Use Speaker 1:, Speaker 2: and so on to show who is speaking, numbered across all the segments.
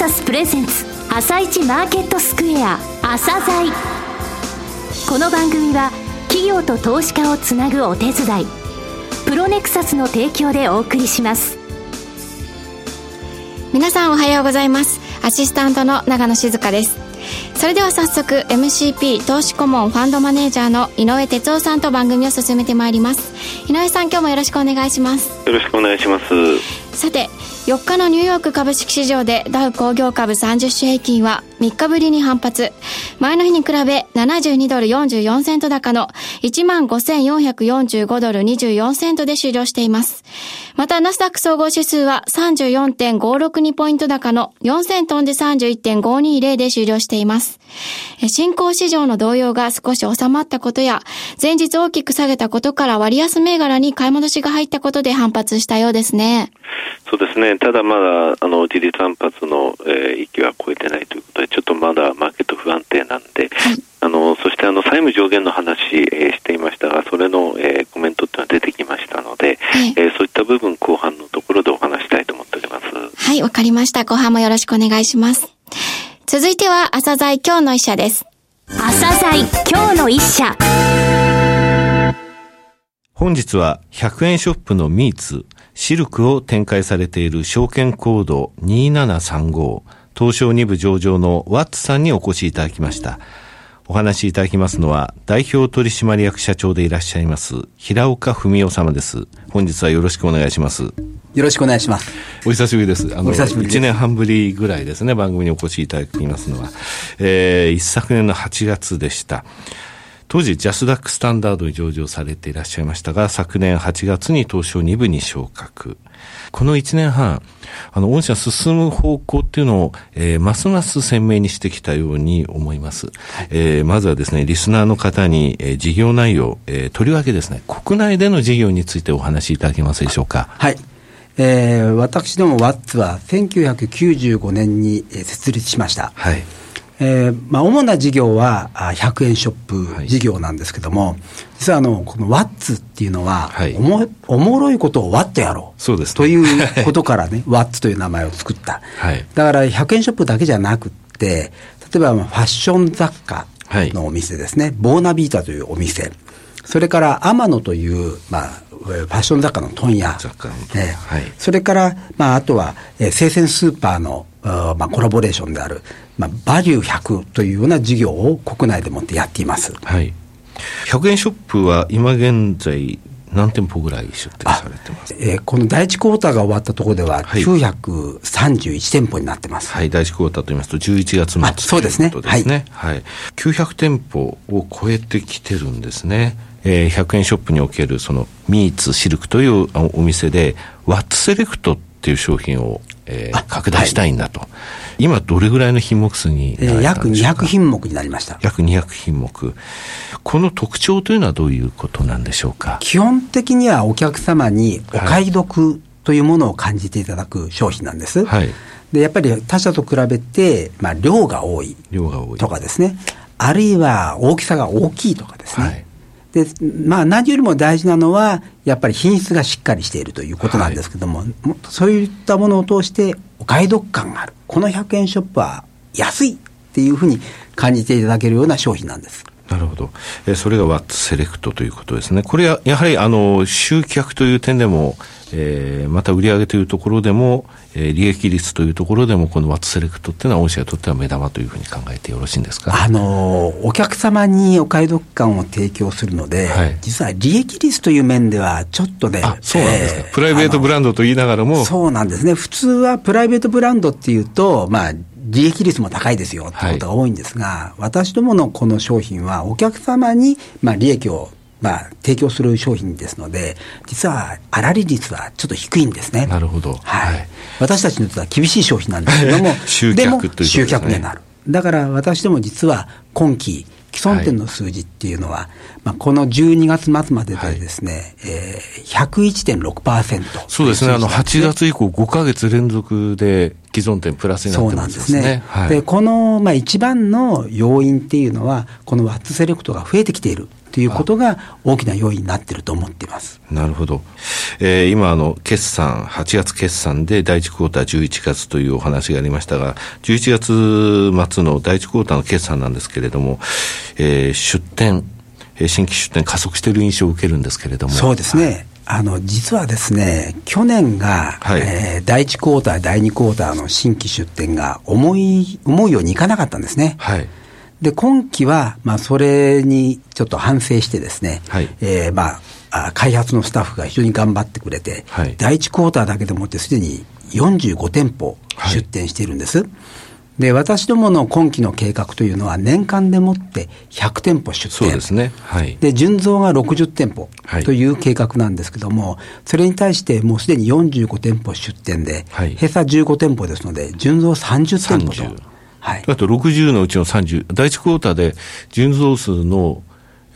Speaker 1: サスプレゼンツ朝一マーケットスクエア朝鮮。この番組は企業と投資家をつなぐお手伝いプロネクサスの提供でお送りします。
Speaker 2: 皆さんおはようございます。アシスタントの長野静香です。それでは早速 MCP 投資顧問ファンドマネージャーの井上哲夫さんと番組を進めてまいります。井上さん今日もよろしくお願いします。
Speaker 3: よろしくお願いします。
Speaker 2: さて4日のニューヨーク株式市場でダウ工業株30種平均は3日ぶりに反発。前の日に比べ72ドル44セント高の15,445ドル24セントで終了しています。また、ナスダック総合指数は34.562ポイント高の4000トンで31.520で終了しています。新興市場の動揺が少し収まったことや、前日大きく下げたことから割安銘柄に買い戻しが入ったことで反発したようですね。
Speaker 3: そうですね。ただまだ、あの、自立反発の、えー、域は超えてないということで、ちょっとまだマーケット不安定なんで、はい、あの、そしてあの、債務上限の話、えー、していましたが、それの、えー、コメントっていうのは出てきましたので、はい、えー、そういった部分後半のところでお話したいと思っております。
Speaker 2: はい、わかりました。後半もよろしくお願いします。続いては、朝鮮今日の一社です。
Speaker 1: 朝鮮今日の一社。
Speaker 4: 本日は100円ショップのミーツ、シルクを展開されている証券コード2735、東証2部上場のワッツさんにお越しいただきました。お話しいただきますのは、代表取締役社長でいらっしゃいます、平岡文夫様です。本日はよろしくお願いします。よ
Speaker 5: ろしくお願いします。
Speaker 4: お久しぶりです。
Speaker 5: あの、1
Speaker 4: 年半ぶりぐらいですね、番組にお越しいただきますのは。えー、一昨年の8月でした。当時ジャスダックスタンダードに上場されていらっしゃいましたが、昨年8月に東証2部に昇格。この1年半、あの、御社進む方向っていうのを、えー、ますます鮮明にしてきたように思います。はい、えー、まずはですね、リスナーの方に、えー、事業内容、えー、とりわけですね、国内での事業についてお話しいただけますでしょうか？
Speaker 5: はい。えー、私どもワッツは1995年に設立しました。はい。えーまあ、主な事業は100円ショップ事業なんですけども、はい、実はあのこのワッツっていうのは、はい、おもおもろいことをワッとやろう。そうです、ね、ということからね、ワッツという名前を作った、はい、だから100円ショップだけじゃなくて、例えばファッション雑貨のお店ですね、はい、ボーナビータというお店、それから天野という、まあ、ファッション雑貨の問屋、え。はい、それから、まあ、あとは、えー、生鮮スーパーのまあ、コラボレーションである、まあ、バリュー100というような事業を国内でもってやっています。
Speaker 4: はい。100円ショップは今現在、何店舗ぐらい出店されてます？
Speaker 5: えー、この第一クォーターが終わったところでは、931店舗になってます。
Speaker 4: はい、第一クォーターと言いますと、11月末
Speaker 5: そうですね。
Speaker 4: はい。はい。900店舗を超えてきてるんですね。えー、100円ショップにおけるそのミーツシルクというお店で、ワッツセレクトっていう商品をえー、拡大したいんだと、はい、今、どれぐらいの品目数にな
Speaker 5: られたんでしょうか、約200品目になりました。
Speaker 4: 約200品目、この特徴というのはどういうことなんでしょうか？
Speaker 5: 基本的にはお客様にお買い得というものを感じていただく商品なんです。はい、でやっぱり他社と比べて、まあ、量が多い。量が多い。とかですね、あるいは大きさが大きいとかですね。はいで、まあ何よりも大事なのは、やっぱり品質がしっかりしているということなんですけども、はい、もそういったものを通してお買い得感がある。この100円ショップは安いっていうふうに感じていただけるような商品なんです。
Speaker 4: なるほど。えそれがワッツセレクトということですね。これはやはりあの集客という点でも、えー、また売上というところでも、えー、利益率というところでも、このワッツセレクトっていうのは、御社にとっては目玉というふうに考えてよろしいんですか？
Speaker 5: あのお客様にお買い得感を提供するので、はい、実は利益率という面では、ちょっとね、
Speaker 4: そうなんですか、えー、プライベートブランドと言いながらも。
Speaker 5: そうなんですね、普通はプライベートブランドっていうと、まあ、利益率も高いですよってことが多いんですが、はい、私どものこの商品は、お客様に、まあ、利益をまあ、提供する商品ですので、実は粗利率はちょっと低いんですね。
Speaker 4: なるほど。
Speaker 5: はい。はい、私たちにとっては厳しい商品なんですけども、
Speaker 4: 集客という
Speaker 5: ね。集客になる。だから私ども実は今期、既存店の数字っていうのは、はい、まあ、この12月末まででですね、はいえー、101.6%、
Speaker 4: そうですね、あの8月以降、5か月連続で既存店プラスになってますね。そうなんですね。
Speaker 5: はい、でこの、まあ、一番の要因っていうのは、このワッツセレクトが増えてきているということが大きな要因になっていると思っています。
Speaker 4: なるほど。えー、今、あの、決算、8月決算で第1クォーター11月というお話がありましたが、11月末の第1クォーターの決算なんですけれども、えー、出店、新規出店加速している印象を受けるんですけれども。
Speaker 5: そうですね。はいあの、実はですね、去年が、はい、えー、第1クォーター、第2クォーターの新規出店が思い、思うようにいかなかったんですね。はい。で、今期は、まあ、それにちょっと反省してですね、はい、えー、まあ、開発のスタッフが非常に頑張ってくれて、はい、第1クォーターだけでもってすでに45店舗出店しているんです。はいで、私どもの今期の計画というのは、年間でもって100店舗出店。
Speaker 4: そうですね。はい。
Speaker 5: で、純増が60店舗という計画なんですけども、はい、それに対してもうすでに45店舗出店で、はい、閉鎖15店舗ですので、純増30店舗と。
Speaker 4: はい。あと60のうちの30、第1クォーターで純増数の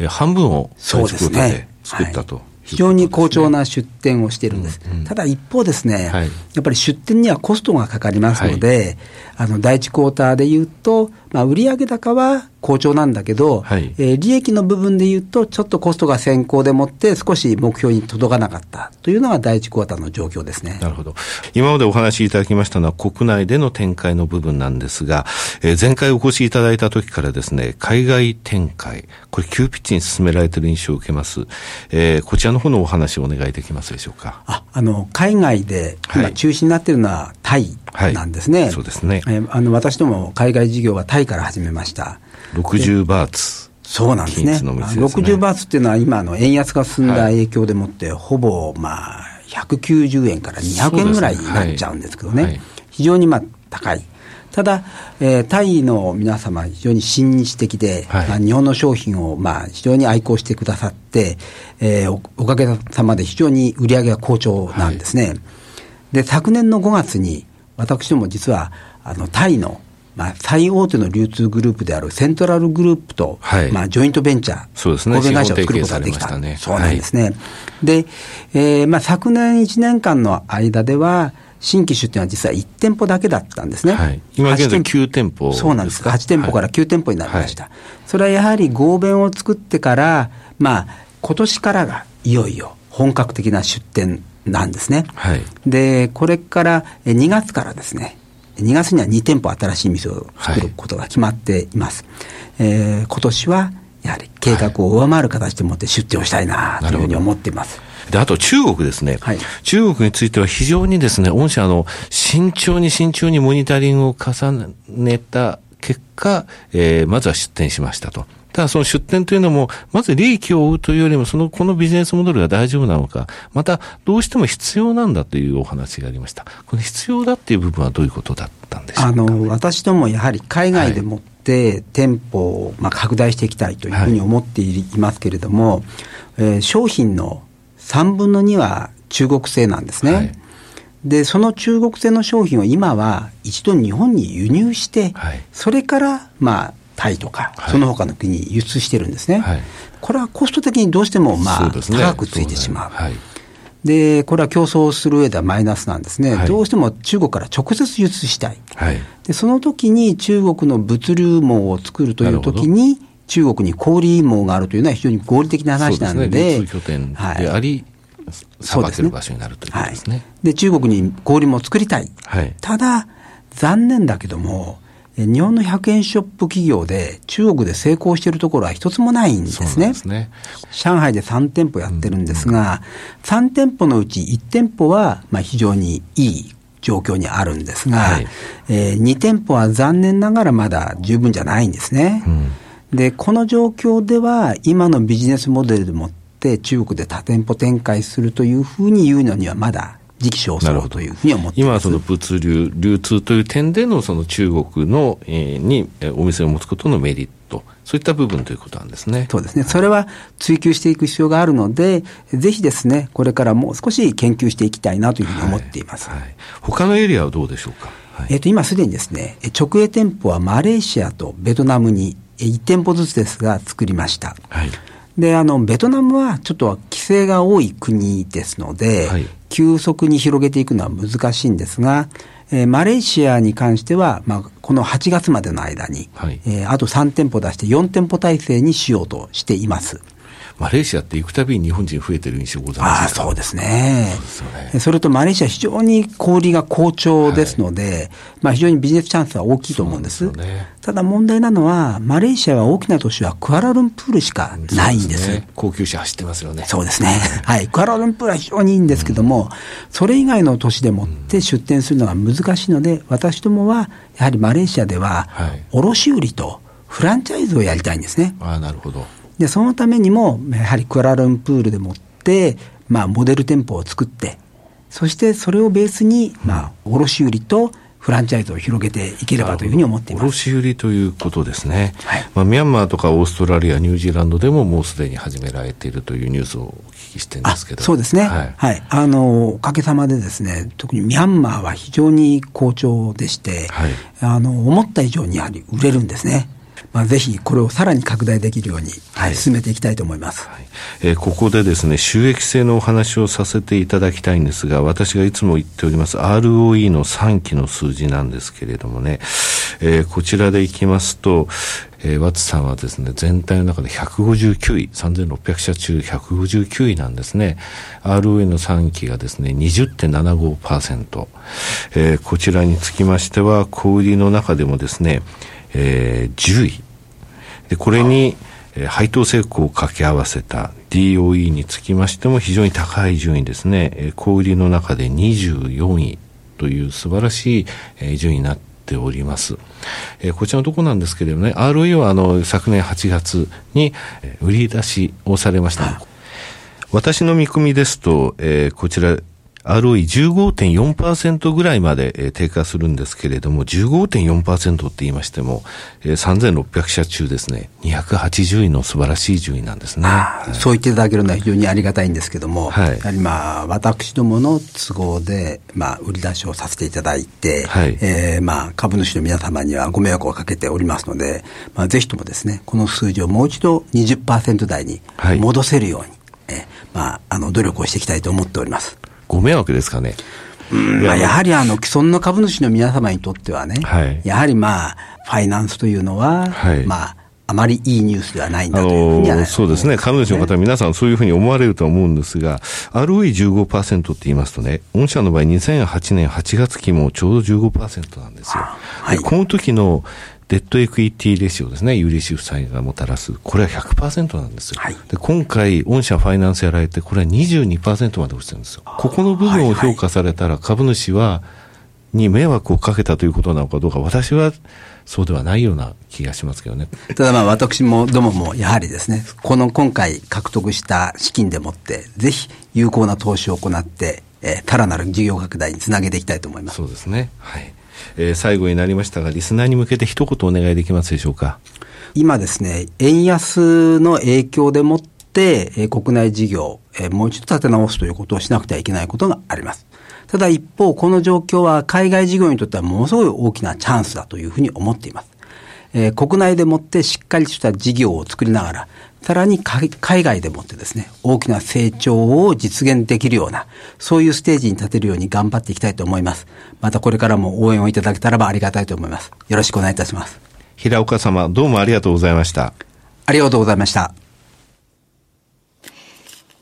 Speaker 4: 半分を第1クォーターで作ったと。
Speaker 5: 非常に好調な出店をしているんです。うんうん、ただ一方ですね、はい、やっぱり出店にはコストがかかりますので、はい、あの第一クォーターでいうと、まあ、売上高は好調なんだけど、はい、えー、利益の部分でいうと、ちょっとコストが先行でもって、少し目標に届かなかったというのが第一クォーターの状況ですね。
Speaker 4: なるほど。今までお話しいただきましたのは国内での展開の部分なんですが、えー、前回お越しいただいた時からですね、海外展開、これ急ピッチに進められている印象を受けます。えー、こちらの方のお話をお願いできますでしょうか？
Speaker 5: あ、あの、海外で今中心になっているのはタイなんですね。はい、
Speaker 4: そうですね。
Speaker 5: えー、あの、私ども海外事業はタイから始めました。
Speaker 4: 60バーツ。
Speaker 5: そうなんですね。すね60バーツっていうのは今の円安が進んだ影響でもって、はい、ほぼまあ190円から200円ぐらいになっちゃうんですけどね。はい、非常にまあ高い。ただ、えー、タイの皆様、非常に親日的で、はい、まあ、日本の商品を、まあ、非常に愛好してくださって、えー、おおかげさまで非常に売り上げが好調なんですね。はい、で、昨年の5月に、私ども実は、あの、タイのまあ、最大手の流通グループであるセントラルグループと、はい、まあ、ジョイントベンチャー、
Speaker 4: そうですね、
Speaker 5: 神戸会社を作ることができた。ね、そうなんですね。はい、で、えー、まあ、昨年1年間の間では、新規出店は実は1店舗だけだったんですね。はい、
Speaker 4: 今現在9店舗
Speaker 5: そうなんです。8店舗から9店舗になりました。はい、それはやはり合弁を作ってから、まあ、今年からがいよいよ本格的な出店なんですね。はい、で、これから2月からですね、2月には2店舗新しい店を作ることが決まっています。はい、えー、今年はやはり計画を上回る形でもって出店をしたいなというふうに思っています。
Speaker 4: で、あと中国ですね。はい、中国については非常にですね、御社の慎重に慎重にモニタリングを重ねた結果、えー、まずは出店しましたと。ただその出店というのも、まず利益を追うというよりも、その、このビジネスモデルが大丈夫なのか、また、どうしても必要なんだというお話がありました。この必要だっていう部分はどういうことだったんでしょうか？あの、
Speaker 5: 私どもやはり海外でもって、店舗を、まあ、拡大していきたいというふうに思っていますけれども、はい、えー、商品の3分の2は中国製なんですね。はいで、その中国製の商品を今は一度日本に輸入して、はい、それから、まあ、タイとか、はい、その他の国に輸出してるんですね。はい、これはコスト的にどうしても、まあ、ね、高くついてしまう。はい、で、これは競争する上ではマイナスなんですね。どうしても中国から直接輸出したい。で、その時に中国の物流網を作るという時に、中国に小売網があるというのは非常に合理的な話なので。で
Speaker 4: ね、拠点であり、さばける場所になるということですね。
Speaker 5: で、中国に小売も作りたい。ただ、残念だけども、日本の100円ショップ企業で中国で成功しているところは一つもないんですね。すね上海で3店舗やってるんですが、うん、3店舗のうち1店舗はまあ非常にいい状況にあるんですが、はい、えー、2店舗は残念ながらまだ十分じゃないんですね。うん、で、この状況では今のビジネスモデルでもって中国で多店舗展開するというふうに言うのにはまだ時期尚早というふうに思って
Speaker 4: 今、その物流、流通という点でのその中国の、えー、にお店を持つことのメリット、そういった部分ということなんですね。
Speaker 5: そうですね。それは追求していく必要があるので、ぜひですね、これからもう少し研究していきたいなというふうに思っています。はいはい、
Speaker 4: 他のエリアはどうでしょうか？
Speaker 5: はい、えっ、と、今すでにですね、直営店舗はマレーシアとベトナムに1店舗ずつですが作りました。はい。で、あの、ベトナムはちょっと規制が多い国ですので、はい、急速に広げていくのは難しいんですが、えー、マレーシアに関しては、まあ、この8月までの間に、はい、えー、あと3店舗出して4店舗体制にしようとしています。
Speaker 4: マレーシアって行くたびに日本人増えてる印象ございま
Speaker 5: すあそうですね。それとマレーシア非常に小売りが好調ですので、はい、まあ非常にビジネスチャンスは大きいと思うんです。ですね、ただ問題なのは、マレーシアは大きな都市はクアラルンプールしかないんです。ですね、
Speaker 4: 高級車走ってますよね。
Speaker 5: そうですね。はい。クアラルンプールは非常にいいんですけども、うん、それ以外の都市でもって出店するのが難しいので、私どもはやはりマレーシアでは、卸売とフランチャイズをやりたいんですね。
Speaker 4: あなるほど。
Speaker 5: で、そのためにも、やはりクアラルンプールでもって、まあ、モデル店舗を作って、そしてそれをベースに、まあ、卸売とフランチャイズを広げていければというふうに思っています。
Speaker 4: 卸売ということですね、はい、まあ、ミャンマーとかオーストラリア、ニュージーランドでももうすでに始められているというニュースをお聞きしてるんですけど。
Speaker 5: そうですね、はい、はい、あのおかげさまでですね、特にミャンマーは非常に好調でして、はい、あの思った以上にやはり売れるんですね。まあ、ぜひこれをさらに拡大できるように、はい、進めていきたいと思います、はい、
Speaker 4: えー、ここでですね収益性のお話をさせていただきたいんですが私がいつも言っております ROE の3期の数字なんですけれどもね、えー、こちらでいきますと、えー、ワッツさんはですね、全体の中で159位、3600社中159位なんですね。ROE の3期がですね、20.75%。えー、こちらにつきましては、小売りの中でもですね、えー、10位。で、これに、えー、配当成功を掛け合わせた DOE につきましても非常に高い順位ですね。えー、小売りの中で24位という素晴らしい、えー、順位になっております。えー、こちらのとこなんですけれどもね、ROE はあの昨年8月に、えー、売り出しをされました。私の見込みですと、えー、こちら ROE15.4% ぐらいまで、えー、低下するんですけれども、15.4%って言いましても、えー、3600社中ですね、280位の素晴らしい順位なんですね。
Speaker 5: はい、そう言っていただけるのは非常にありがたいんですけども、はい、やはりまあ、私どもの都合で、まあ、売り出しをさせていただいて、はい、えー、まあ、株主の皆様にはご迷惑をかけておりますので、まあ、ぜひともですね、この数字をもう一度20%台に戻せるように、はい、えまあ、あの、努力をしていきたいと思っております。
Speaker 4: ご迷惑ですかね？
Speaker 5: まあ、やはりあの既存の株主の皆様にとってはね、はい、やはりまあ、ファイナンスというのは、はい、まあ、あまりいいニュースではないんだというふうに
Speaker 4: そうですね。株主の方は皆さんそういうふうに思われると思うんですが、ROE15% って言いますとね、御社の場合2008年8月期もちょうど15%なんですよ。はい、この時のデッドエクイティレシオですね、有利子負債がもたらす、これは100%なんですよ。はい、で今回、御社ファイナンスやられて、これは22%まで落ちてるんですよ。ここの部分を評価されたら、株主は、に迷惑をかけたということなのかどうか、私はそうではないような気がしますけどね。
Speaker 5: ただまあ私もどももやはりですね、この今回獲得した資金でもって、ぜひ有効な投資を行って、えー、たらなる事業拡大につなげていきたいと思います。
Speaker 4: そうですね。はい。えー、最後になりましたが、リスナーに向けて一言お願いできますでしょうか？
Speaker 5: 今ですね、円安の影響でもって、えー、国内事業、えー、もう一度立て直すということをしなくてはいけないことがあります。ただ一方、この状況は海外事業にとってはものすごい大きなチャンスだというふうに思っています。えー、国内でもってしっかりした事業を作りながら、さらに海外でもってですね、大きな成長を実現できるような、そういうステージに立てるように頑張っていきたいと思います。またこれからも応援をいただけたらばありがたいと思います。よろしくお願いいたします。
Speaker 4: 平岡様、どうもありがとうございました。
Speaker 5: ありがとうございました。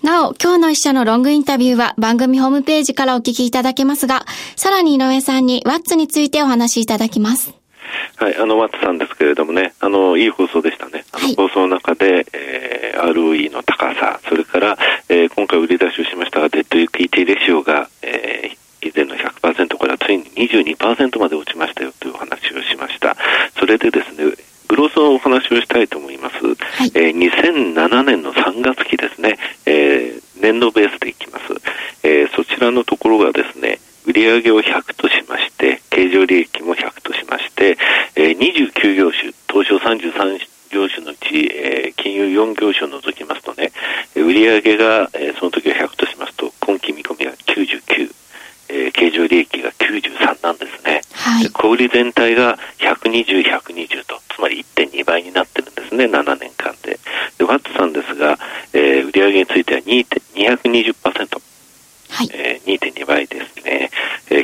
Speaker 2: なお、今日の一社のロングインタビューは番組ホームページからお聞きいただけますが、さらに井上さんにワッツについてお話しいただきます。
Speaker 3: はい、あの、ワッツさんですけれどもね、あの、いい放送でしたね。あの、放送の中で、えー、ROE の高さ、それから、えー、今回売り出しをしましたが、デッドイクイティレシオが、えー、以前の100%からついに22%まで落ちましたよというお話をしました。それでですね、グロースのお話をしたいと思います。はい、えー、2007年の3月期ですね、えー、年度ベースでいきます。えー、そちらのところがですね、売上を100としまして、経常利益も100としまして、えー、29業種、東証33業種のうち、えー、金融4業種を除きますとね、売上が、えー、その時は100としますと、今期見込みが99、えー、経常利益が93なんですね。はい、小売全体が120、120と、つまり1.2倍になってるんですね、7年間で。で、ワットさんですが、えー、売上については2.220%。はい、えー、2.2倍です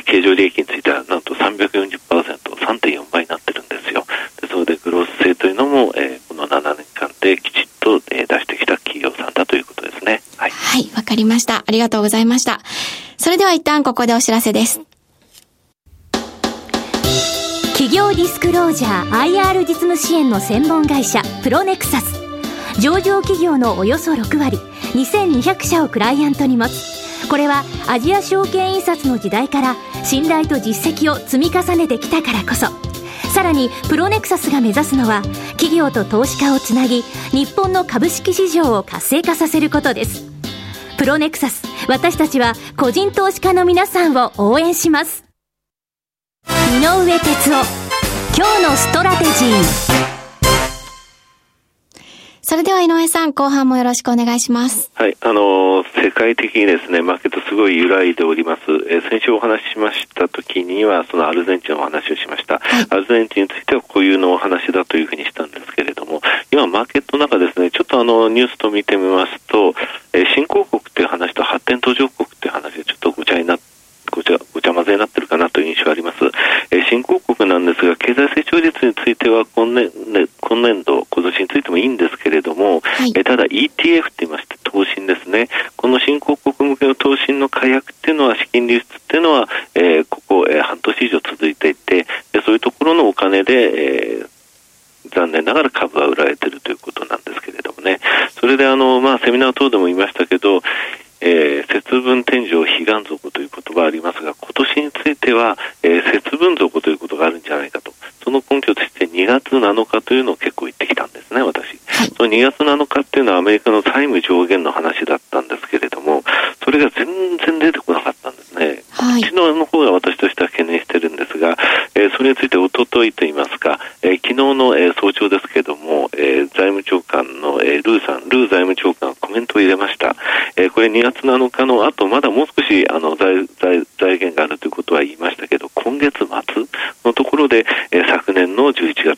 Speaker 3: 経常利益についてはなんと340%、3.4倍になってるんですよ。ですので、グロース性というのも、えー、この7年間できちっと、えー、出してきた企業さんだということですね。は
Speaker 2: い、わかりましたありがとうございました。それでは一旦ここでお知らせです。
Speaker 1: 企業ディスクロージャー IR 実務支援の専門会社プロネクサス上場企業のおよそ6割2200社をクライアントに持つこれはアジア証券印刷の時代から信頼と実績を積み重ねてきたからこそ。さらにプロネクサスが目指すのは企業と投資家をつなぎ日本の株式市場を活性化させることです。プロネクサス私たちは個人投資家の皆さんを応援します。井上哲夫今日のストラテジー。
Speaker 2: それでは井上さん、後半もよろしくお願いします。
Speaker 3: はい、あのー、世界的にですね、マーケットすごい揺らいでおります。えー、先週お話ししました時には、そのアルゼンチンのお話をしました。はい、アルゼンチンについては固有のお話だというふうにしたんですけれども、今マーケットの中ですね、ちょっとあの、ニュースと見てみますと、えー、新興国っていう話と発展途上国っていう話でちょっとごちゃになって、ごちゃ、ごちゃ混ぜになってるかなという印象があります。えー、新興国なんですが、経済成長率については今年、ね、今年度、今年についてもいいんですけれども、はい、えー、ただ ETF って言いまして、投資ですね。この新興国向けの投資の火薬っていうのは、資金流出っていうのは、えー、ここ、えー、半年以上続いていて、でそういうところのお金で、えー残念ながら株は売られているということなんですけれどもね。それであの、まあ、セミナー等でも言いましたけど、えー、節分天井彼岸族という言葉がありますが、今年については、えー、節分族ということがあるんじゃないかと。その根拠として2月7日というのを結構言ってきたんですね、私。はい、その2月7日っていうのはアメリカの債務上限の話だったんですけれども、それが全然出てこなかったんですね。はい、こっちのの方が私としては懸念してるんですが、えー、それについておとといと言いますか、えー、昨日の、えー、早朝ですけれども、えー、財務長官の、えー、ルーさん、ルー財務長官がコメントを入れました。えー、これ2月7日の後、まだもう少しあの財財財源があるということは言いました今月末のところで、えー、昨年の11月、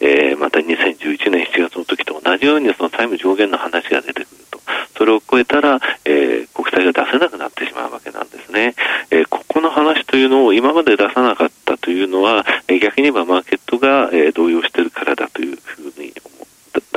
Speaker 3: えー、また2011年7月の時と同じようにその債務上限の話が出てくると。それを超えたら、えー、国債が出せなくなってしまうわけなんですね。えー、ここの話というのを今まで出さなかったというのは、えー、逆に言えばマーケットが、えー、動揺しているからだというふうに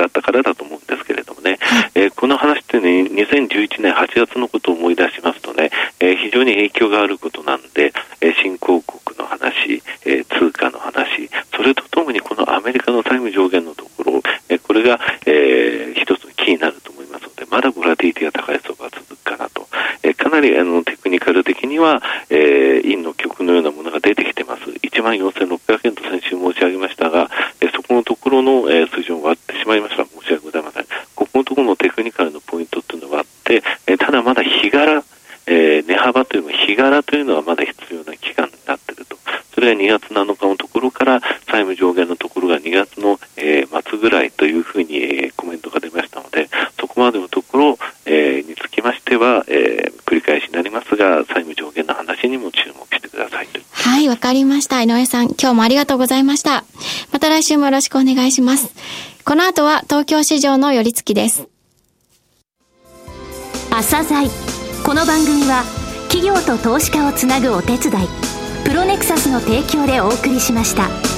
Speaker 3: だったからだと思うんですけれどもね、えー、この話ってね、2011年8月のことを思い出しますとね、えー、非常に影響があることなんで、えー、新興国の話、えー、通貨の話、それとともにこのアメリカの債務上限のところ、えー、これが、えー、一つのキーになると思いますので、まだボラティティが高い相場が続くかなと。えー、かなりあのテクニカル的には、えー、陰の曲のようなものが出てきてます。14,600円と先週申し上げましたが、えー、そこのところの、えー、水準を割ってしまいました。申し訳ございません。ここのところのテクニカルのポイントっていうのがあって、えー、ただまだ日柄、えー、値幅というのは日柄というのはまだ必要な期間になっていると。それが2月7日のところから債務上限のところが2月の、えー、末ぐらいというふうに、えー、コメントが出ましたので、そこまでのところ、えー、につきましては、えー、繰り返しになりますが、債務上限の話にも注目してください
Speaker 2: はい、わかりました。井上さん、今日もありがとうございました。また来週もよろしくお願いします。この後は東京市場の寄り付きです。
Speaker 1: 朝鮮この番組は企業と投資家をつなぐお手伝いプロネクサスの提供でお送りしました。